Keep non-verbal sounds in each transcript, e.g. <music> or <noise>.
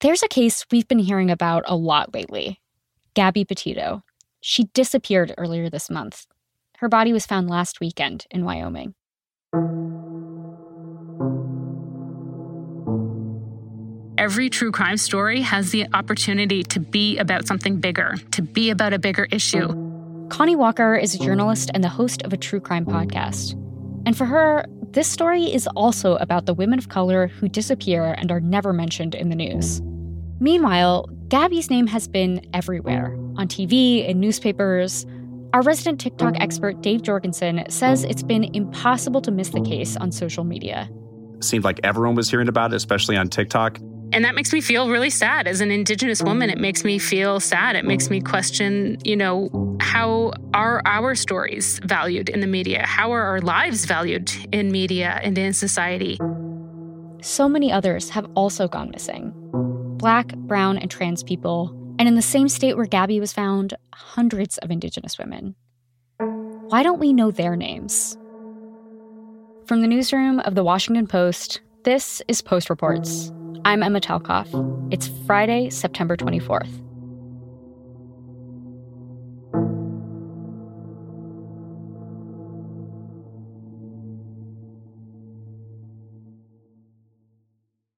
There's a case we've been hearing about a lot lately Gabby Petito. She disappeared earlier this month. Her body was found last weekend in Wyoming. Every true crime story has the opportunity to be about something bigger, to be about a bigger issue. Connie Walker is a journalist and the host of a true crime podcast. And for her, this story is also about the women of color who disappear and are never mentioned in the news. Meanwhile, Gabby's name has been everywhere on TV, in newspapers. Our resident TikTok expert, Dave Jorgenson, says it's been impossible to miss the case on social media. It seemed like everyone was hearing about it, especially on TikTok. And that makes me feel really sad. As an Indigenous woman, it makes me feel sad. It makes me question, you know, how are our stories valued in the media? How are our lives valued in media and in society? So many others have also gone missing Black, brown, and trans people. And in the same state where Gabby was found, hundreds of Indigenous women. Why don't we know their names? From the newsroom of the Washington Post, this is Post Reports. I'm Emma Talkoff. It's Friday, September 24th.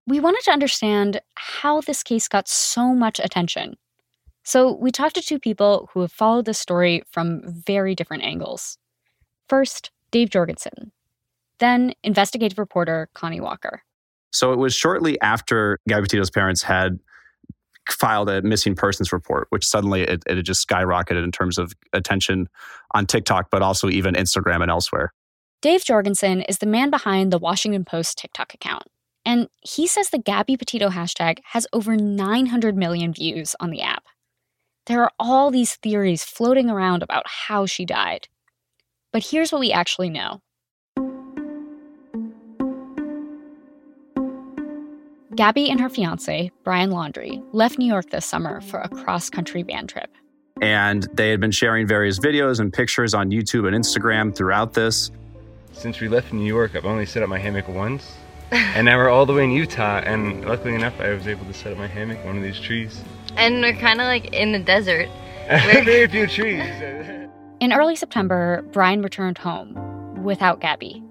We wanted to understand how this case got so much attention. So we talked to two people who have followed this story from very different angles. First, Dave Jorgenson, then investigative reporter Connie Walker. So it was shortly after Gabby Petito's parents had filed a missing persons report, which suddenly it, it just skyrocketed in terms of attention on TikTok, but also even Instagram and elsewhere. Dave Jorgenson is the man behind the Washington Post TikTok account. And he says the Gabby Petito hashtag has over 900 million views on the app. There are all these theories floating around about how she died. But here's what we actually know Gabby and her fiance, Brian Laundrie, left New York this summer for a cross country van trip. And they had been sharing various videos and pictures on YouTube and Instagram throughout this. Since we left New York, I've only set up my hammock once. and now we're all the way in Utah, and luckily enough, I was able to set up my hammock in one of these trees. And we're kind of like in the desert. <laughs> Very few trees. in early September, Brian returned home without Gabby.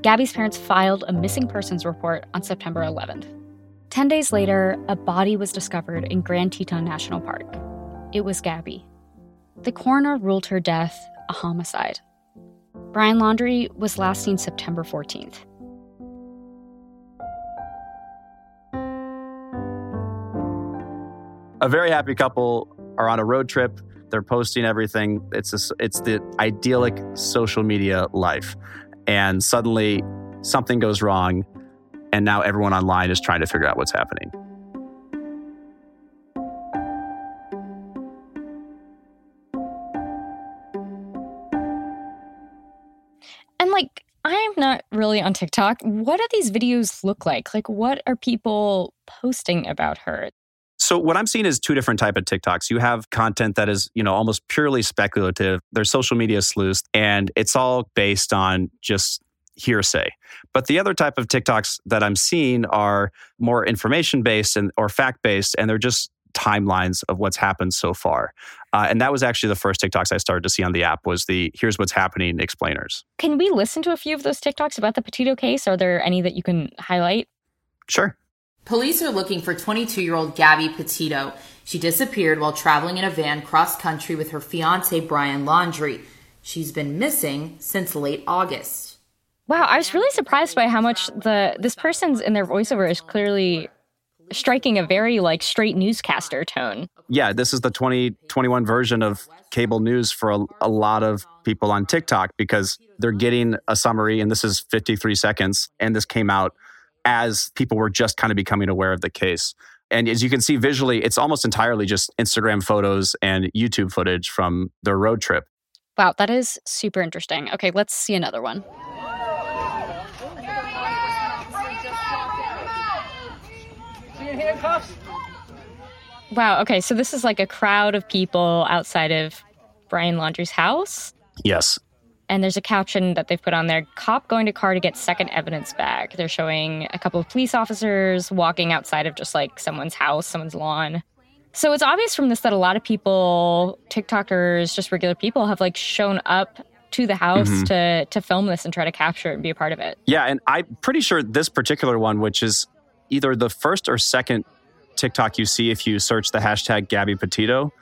Gabby's parents filed a missing persons report on September 11th. Ten days later, a body was discovered in Grand Teton National Park. It was Gabby. The coroner ruled her death a homicide. Brian Laundrie was last seen September 14th. A very happy couple are on a road trip. They're posting everything. It's a, it's the idyllic social media life. And suddenly something goes wrong and now everyone online is trying to figure out what's happening. And like, I'm not really on TikTok. What do these videos look like? Like, what are people posting about her? So what I'm seeing is two different type of TikToks. You have content that is, you know, almost purely speculative. They're social media sleuths and it's all based on just hearsay. But the other type of TikToks that I'm seeing are more information based and or fact based, and they're just timelines of what's happened so far. Uh, and that was actually the first TikToks I started to see on the app was the here's what's happening explainers. Can we listen to a few of those TikToks about the Petito case? Are there any that you can highlight? Sure. Police are looking for 22 year old Gabby Petito. She disappeared while traveling in a van cross country with her fiance Brian Laundrie. She's been missing since late August. Wow, I was really surprised by how much the this person's in their voiceover is clearly striking a very like straight newscaster tone. Yeah, this is the 2021 version of cable news for a, a lot of people on TikTok because they're getting a summary and this is 53 seconds and this came out as people were just kind of becoming aware of the case. And as you can see visually, it's almost entirely just Instagram photos and YouTube footage from their road trip. Wow, that is super interesting. Okay, let's see another one. Handcuffs? Wow. Okay. So this is like a crowd of people outside of Brian Laundrie's house. Yes. And there's a caption that they've put on there cop going to car to get second evidence back. They're showing a couple of police officers walking outside of just like someone's house, someone's lawn. So it's obvious from this that a lot of people, TikTokers, just regular people, have like shown up to the house mm-hmm. to to film this and try to capture it and be a part of it. Yeah, and I'm pretty sure this particular one, which is either the first or second TikTok you see if you search the hashtag Gabby Petito,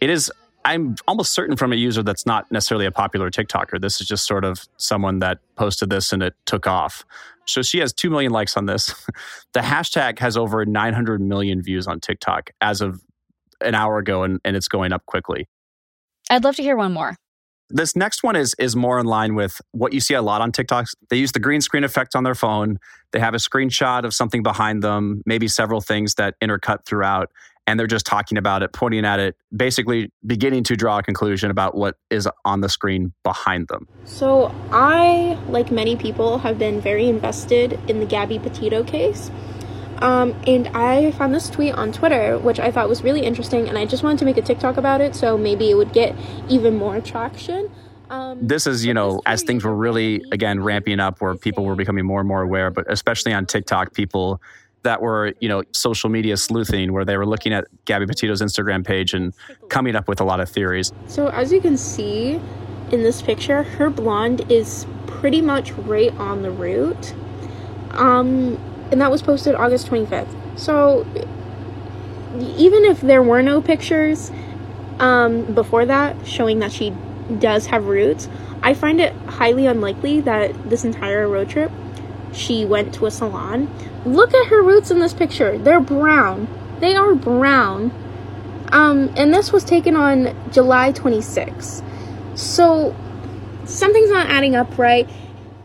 it is I'm almost certain from a user that's not necessarily a popular TikToker. This is just sort of someone that posted this and it took off. So she has 2 million likes on this. <laughs> the hashtag has over 900 million views on TikTok as of an hour ago, and, and it's going up quickly. I'd love to hear one more. This next one is is more in line with what you see a lot on TikToks. They use the green screen effect on their phone. They have a screenshot of something behind them, maybe several things that intercut throughout, and they're just talking about it, pointing at it, basically beginning to draw a conclusion about what is on the screen behind them. So, I, like many people, have been very invested in the Gabby Petito case. Um, and I found this tweet on Twitter, which I thought was really interesting, and I just wanted to make a TikTok about it so maybe it would get even more traction. Um, this is, you know, as things were really, again, ramping up where people were becoming more and more aware, but especially on TikTok, people that were, you know, social media sleuthing, where they were looking at Gabby Petito's Instagram page and coming up with a lot of theories. So, as you can see in this picture, her blonde is pretty much right on the root. Um, and that was posted August 25th. So even if there were no pictures um, before that showing that she does have roots, I find it highly unlikely that this entire road trip she went to a salon. Look at her roots in this picture. They're brown. They are brown. Um, and this was taken on July 26th. So something's not adding up right.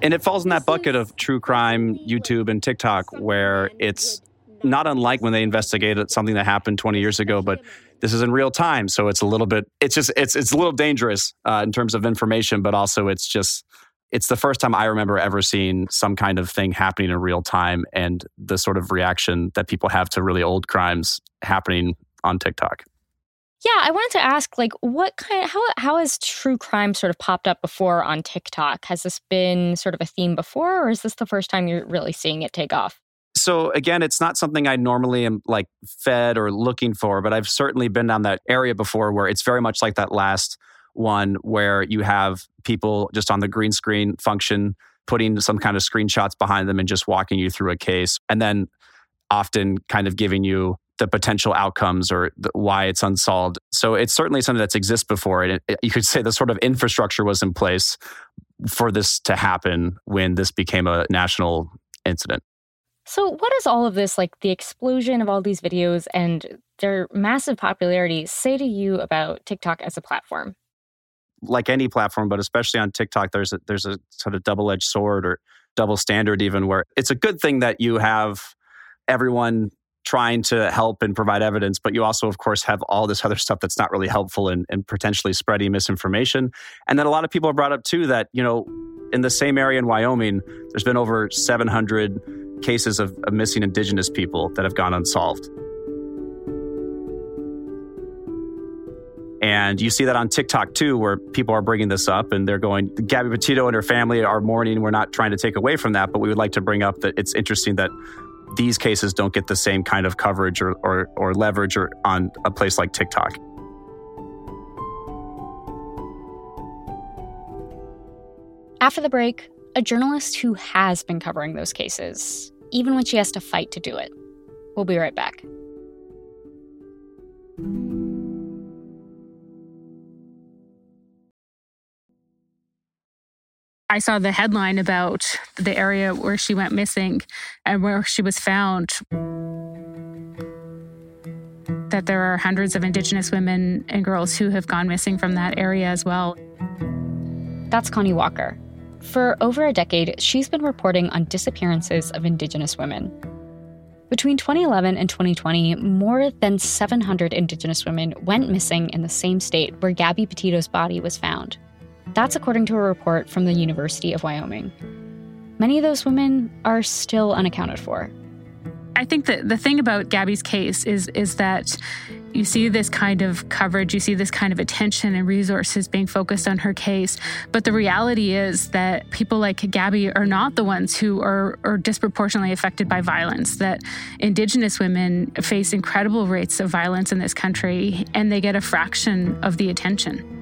And it falls in that bucket of true crime, YouTube, and TikTok, where it's not unlike when they investigated something that happened 20 years ago, but this is in real time. So it's a little bit, it's just, it's, it's a little dangerous uh, in terms of information, but also it's just, it's the first time I remember ever seeing some kind of thing happening in real time and the sort of reaction that people have to really old crimes happening on TikTok. Yeah, I wanted to ask, like, what kind? How how has true crime sort of popped up before on TikTok? Has this been sort of a theme before, or is this the first time you're really seeing it take off? So again, it's not something I normally am like fed or looking for, but I've certainly been down that area before, where it's very much like that last one, where you have people just on the green screen function putting some kind of screenshots behind them and just walking you through a case, and then often kind of giving you the potential outcomes or the, why it's unsolved. So it's certainly something that's exists before. And it, you could <laughs> say the sort of infrastructure was in place for this to happen when this became a national incident. So, what does all of this, like the explosion of all these videos and their massive popularity, say to you about TikTok as a platform? Like any platform, but especially on TikTok, there's a, there's a sort of double edged sword or double standard, even where it's a good thing that you have everyone trying to help and provide evidence, but you also, of course, have all this other stuff that's not really helpful and, potentially spreading misinformation. And then a lot of people have brought up too that, you know, in the same area in Wyoming, there's been over 700 cases of, of missing indigenous people that have gone unsolved. And you see that on TikTok too, where people are bringing this up and they're going, Gabby Petito and her family are mourning. We're not trying to take away from that, but we would like to bring up that it's interesting that these cases don't get the same kind of coverage or, or, or leverage or on a place like TikTok. After the break, a journalist who has been covering those cases, even when she has to fight to do it. We'll be right back. I saw the headline about the area where she went missing and where she was found. That there are hundreds of Indigenous women and girls who have gone missing from that area as well. That's Connie Walker. For over a decade, she's been reporting on disappearances of Indigenous women. Between 2011 and 2020, more than 700 Indigenous women went missing in the same state where Gabby Petito's body was found. That's according to a report from the University of Wyoming. Many of those women are still unaccounted for. I think that the thing about Gabby's case is is that you see this kind of coverage, you see this kind of attention and resources being focused on her case. But the reality is that people like Gabby are not the ones who are, are disproportionately affected by violence, that Indigenous women face incredible rates of violence in this country and they get a fraction of the attention.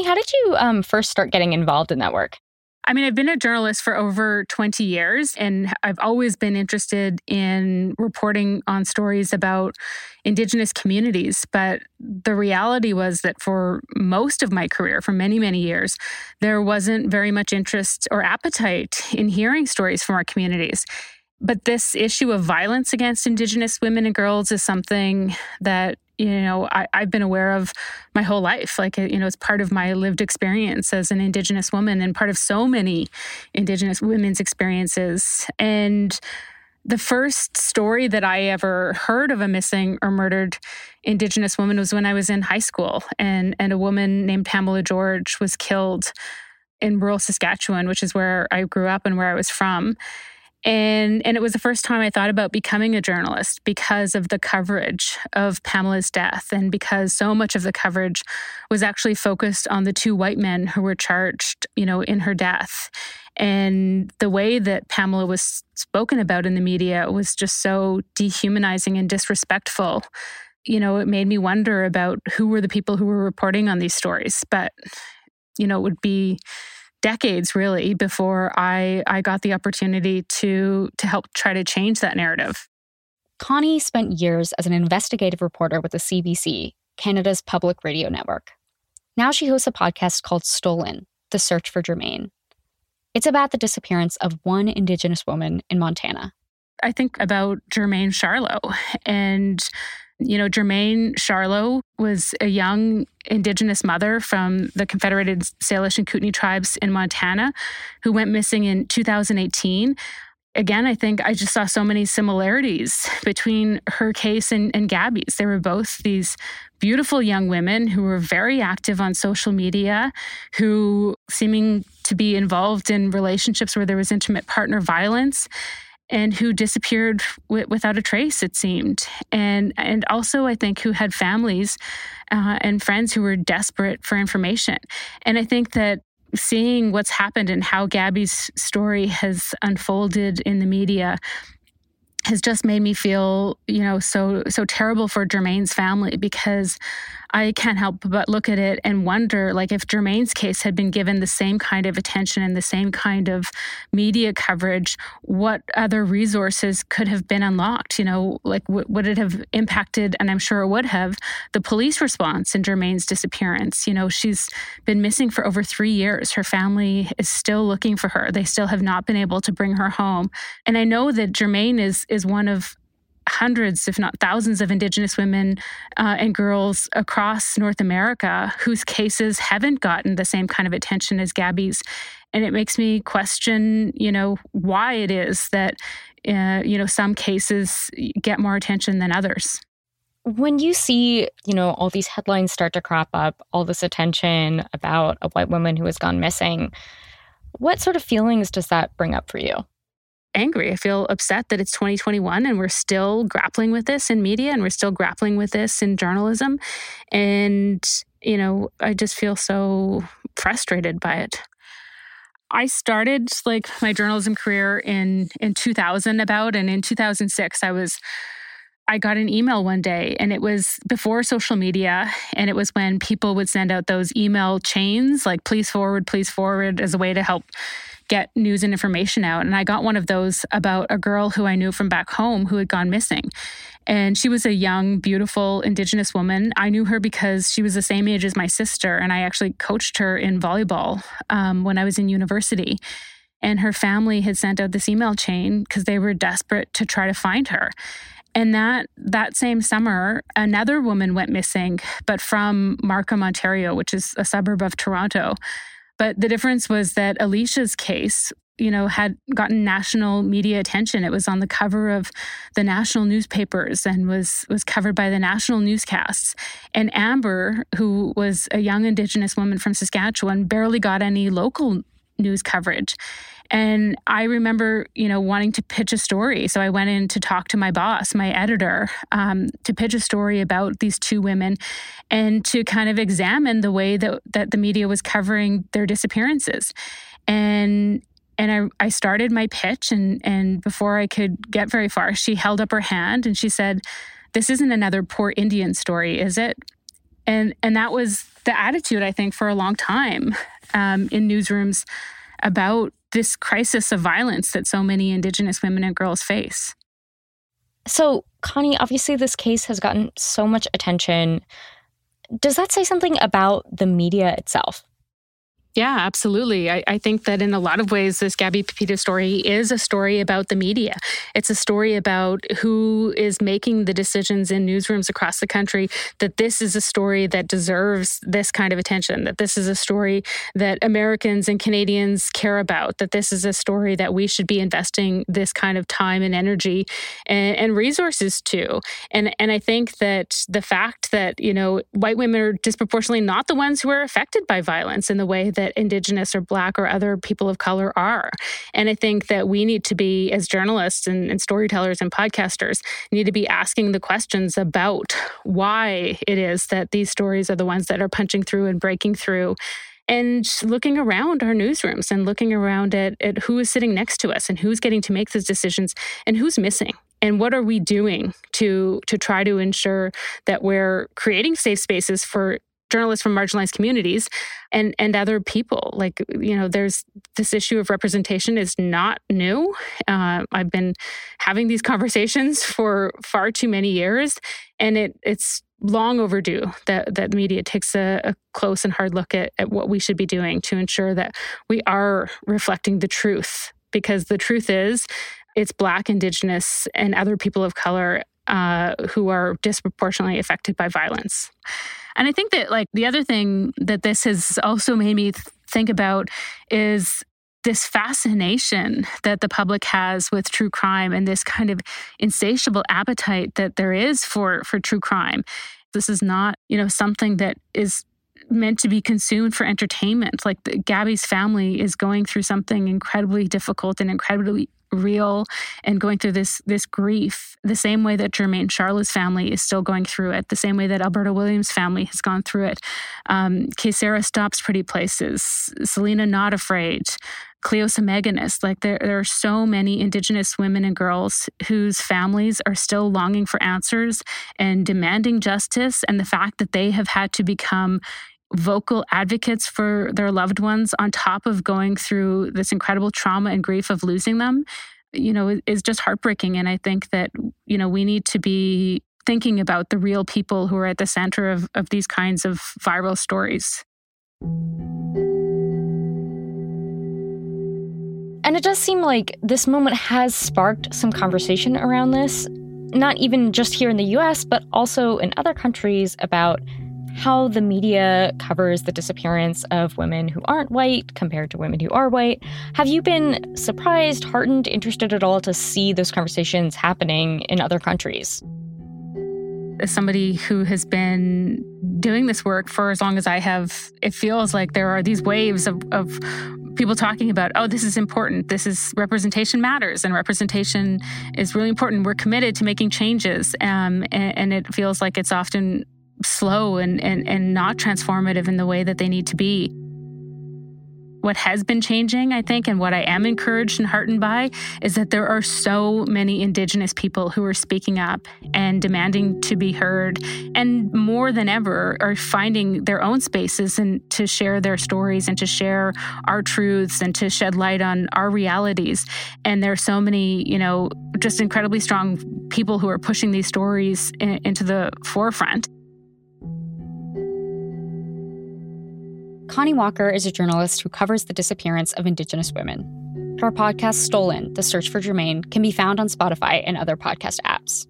Connie, how did you um, first start getting involved in that work? I mean, I've been a journalist for over 20 years, and I've always been interested in reporting on stories about Indigenous communities. But the reality was that for most of my career, for many, many years, there wasn't very much interest or appetite in hearing stories from our communities. But this issue of violence against Indigenous women and girls is something that you know I, have been aware of my whole life like you know it's part of my lived experience as an indigenous woman and part of so many indigenous women's experiences and the first story that I ever heard of a missing or murdered Indigenous woman was when I was in high school, and and a woman named Pamela George was killed in rural Saskatchewan, which is where I grew up and where I was from. And, and it was the first time I thought about becoming a journalist because of the coverage of Pamela's death and because so much of the coverage was actually focused on the two white men who were charged, you know, in her death. And the way that Pamela was spoken about in the media was just so dehumanizing and disrespectful. You know, it made me wonder about who were the people who were reporting on these stories. But, you know, it would be decades really before I I got the opportunity to to help try to change that narrative. Connie spent years as an investigative reporter with the CBC, Canada's public radio network. Now she hosts a podcast called Stolen: The Search for Jermain. It's about the disappearance of one indigenous woman in Montana. I think about Jermain Charlo and you know, Jermain Charlo was a young Indigenous mother from the Confederated Salish and Kootenai tribes in Montana who went missing in 2018. Again, I think I just saw so many similarities between her case and, and Gabby's. They were both these beautiful young women who were very active on social media, who seeming to be involved in relationships where there was intimate partner violence and who disappeared w- without a trace, it seemed. And, and also, I think, who had families uh, and friends who were desperate for information. And I think that seeing what's happened and how Gabby's story has unfolded in the media has just made me feel, you know, so so terrible for Jermain's family because I can't help but look at it and wonder like if Jermain's case had been given the same kind of attention and the same kind of media coverage, what other resources could have been unlocked? You know, like w- would it have impacted, and I'm sure it would have, the police response in Jermain's disappearance? You know, she's been missing for over three years. Her family is still looking for her. They still have not been able to bring her home. And I know that Jermain is is one of hundreds, if not thousands, of Indigenous women uh, and girls across North America whose cases haven't gotten the same kind of attention as Gabby's. And it makes me question, you know, why it is that, uh, you know, some cases get more attention than others. When you see, you know, all these headlines start to crop up, all this attention about a white woman who has gone missing, what sort of feelings does that bring up for you? Angry. I feel upset that it's 2021 and we're still grappling with this in media and we're still grappling with this in journalism. And, you know, I just feel so frustrated by it. I started like my journalism career in in 2000 about and in 2006 I was I got an email one day and it was before social media and it was when people would send out those email chains like please forward please forward as a way to help get news and information out. And I got one of those about a girl who I knew from back home who had gone missing. And she was a young, beautiful Indigenous woman. I knew her because she was the same age as my sister, and I actually coached her in volleyball um, when I was in university. And her family had sent out this email chain because they were desperate to try to find her. And that that same summer, another woman went missing, but from Markham, Ontario, which is a suburb of Toronto. But the difference was that Alicia's case you know, had gotten national media attention. It was on the cover of the national newspapers and was was covered by the national newscasts. And Amber, who was a young Indigenous woman from Saskatchewan, barely got any local news coverage. And I remember, you know, wanting to pitch a story. So I went in to talk to my boss, my editor, um, to pitch a story about these two women and to kind of examine the way that, that the media was covering their disappearances. And and I, I started my pitch and and before I could get very far, she held up her hand and she said, This isn't another poor Indian story, is it? And and that was the attitude I think for a long time um, in newsrooms about this crisis of violence that so many Indigenous women and girls face. So, Connie, obviously, this case has gotten so much attention. Does that say something about the media itself? Yeah, absolutely. I, I, think that in a lot of ways, this Gabby Petito story is a story about the media. It's a story about who is making the decisions in newsrooms across the country, that this is a story that deserves this kind of attention, that this is a story that Americans and Canadians care about, that this is a story that we should be investing this kind of time and energy and, and resources to. And, and I think that the fact that, you know, white women are disproportionately not the ones who are affected by violence in the way that that Indigenous or Black or other people of color are. And I think that we need to be, as journalists and, and storytellers and podcasters, need to be asking the questions about why it is that these stories are the ones that are punching through and breaking through and looking around our newsrooms and looking around at, at who is sitting next to us and who's getting to make those decisions and who's missing and what are we doing to to try to ensure that we're creating safe spaces for journalists from marginalized communities and and other people. Like you know there's this issue of representation is not new. Uh, i've been having these <laughs> conversations for far too many years and it it's long overdue that that media takes a, a close and hard look at, at what we should be doing to ensure that we are reflecting the truth because the truth is it's black indigenous and other people of color uh, who are disproportionately affected by violence. And I think that, like, the other thing that this has also made me th- think about is this fascination that the public has with true crime and this kind of insatiable appetite that there is for for true crime. This is not you know something that is meant to be consumed for entertainment. Like the, gabby's family is going through something incredibly difficult and incredibly real and going through this this grief the same way that Jermain Charlo's family is still going through it, the same way that Alberta Williams' family has gone through it. Um, Kaysera Stops Pretty Places. Selena Not Afraid. Cleosa Meganist. Like there, there are so many Indigenous women and girls whose families are still longing for answers and demanding justice. And the fact that they have had to become vocal advocates for their loved ones on top of going through this incredible trauma and grief of losing them you know is just heartbreaking. And i think that you know we need to be thinking about the real people who are at the center of, of these kinds of viral stories. And it does seem like this moment has sparked some conversation around this not even just here in the US but also in other countries about how the media covers the disappearance of women who aren't white compared to women who are white. Have you been surprised, heartened, interested at all to see those conversations happening in other countries? As somebody who has been doing this work for as long as I have, it feels like there are these waves of, of people talking about, oh, this is important. This is representation matters, and representation is really important. We're committed to making changes, um, and, and, it feels like it's often slow and, and, and not transformative in the way that they need to be. What has been changing, I think, and what I am encouraged and heartened by is that there are so many Indigenous people who are speaking up and demanding to be heard, and more than ever are finding their own spaces and to share their stories and to share our truths and to shed light on our realities. And there are so many, you know, just incredibly strong people who are pushing these stories in, into the forefront. Connie Walker is a journalist who covers the disappearance of Indigenous women. Her podcast, Stolen The Search for Jermain, can be found on Spotify and other podcast apps.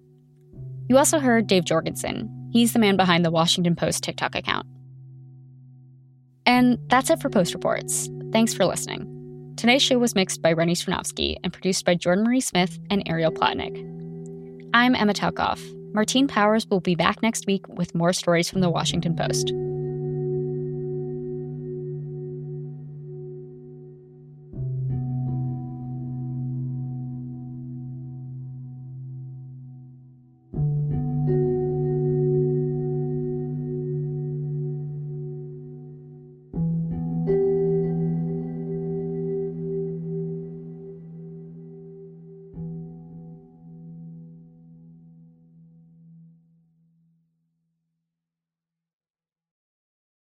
You also heard Dave Jorgenson. He's the man behind the Washington Post TikTok account. And that's it for Post Reports. Thanks for listening. Today's show was mixed by Rennie Svirnovskiy and produced by Jordan Marie Smith and Ariel Plotnick. I'm Emma Talkoff. Martine Powers will be back next week with more stories from the Washington Post.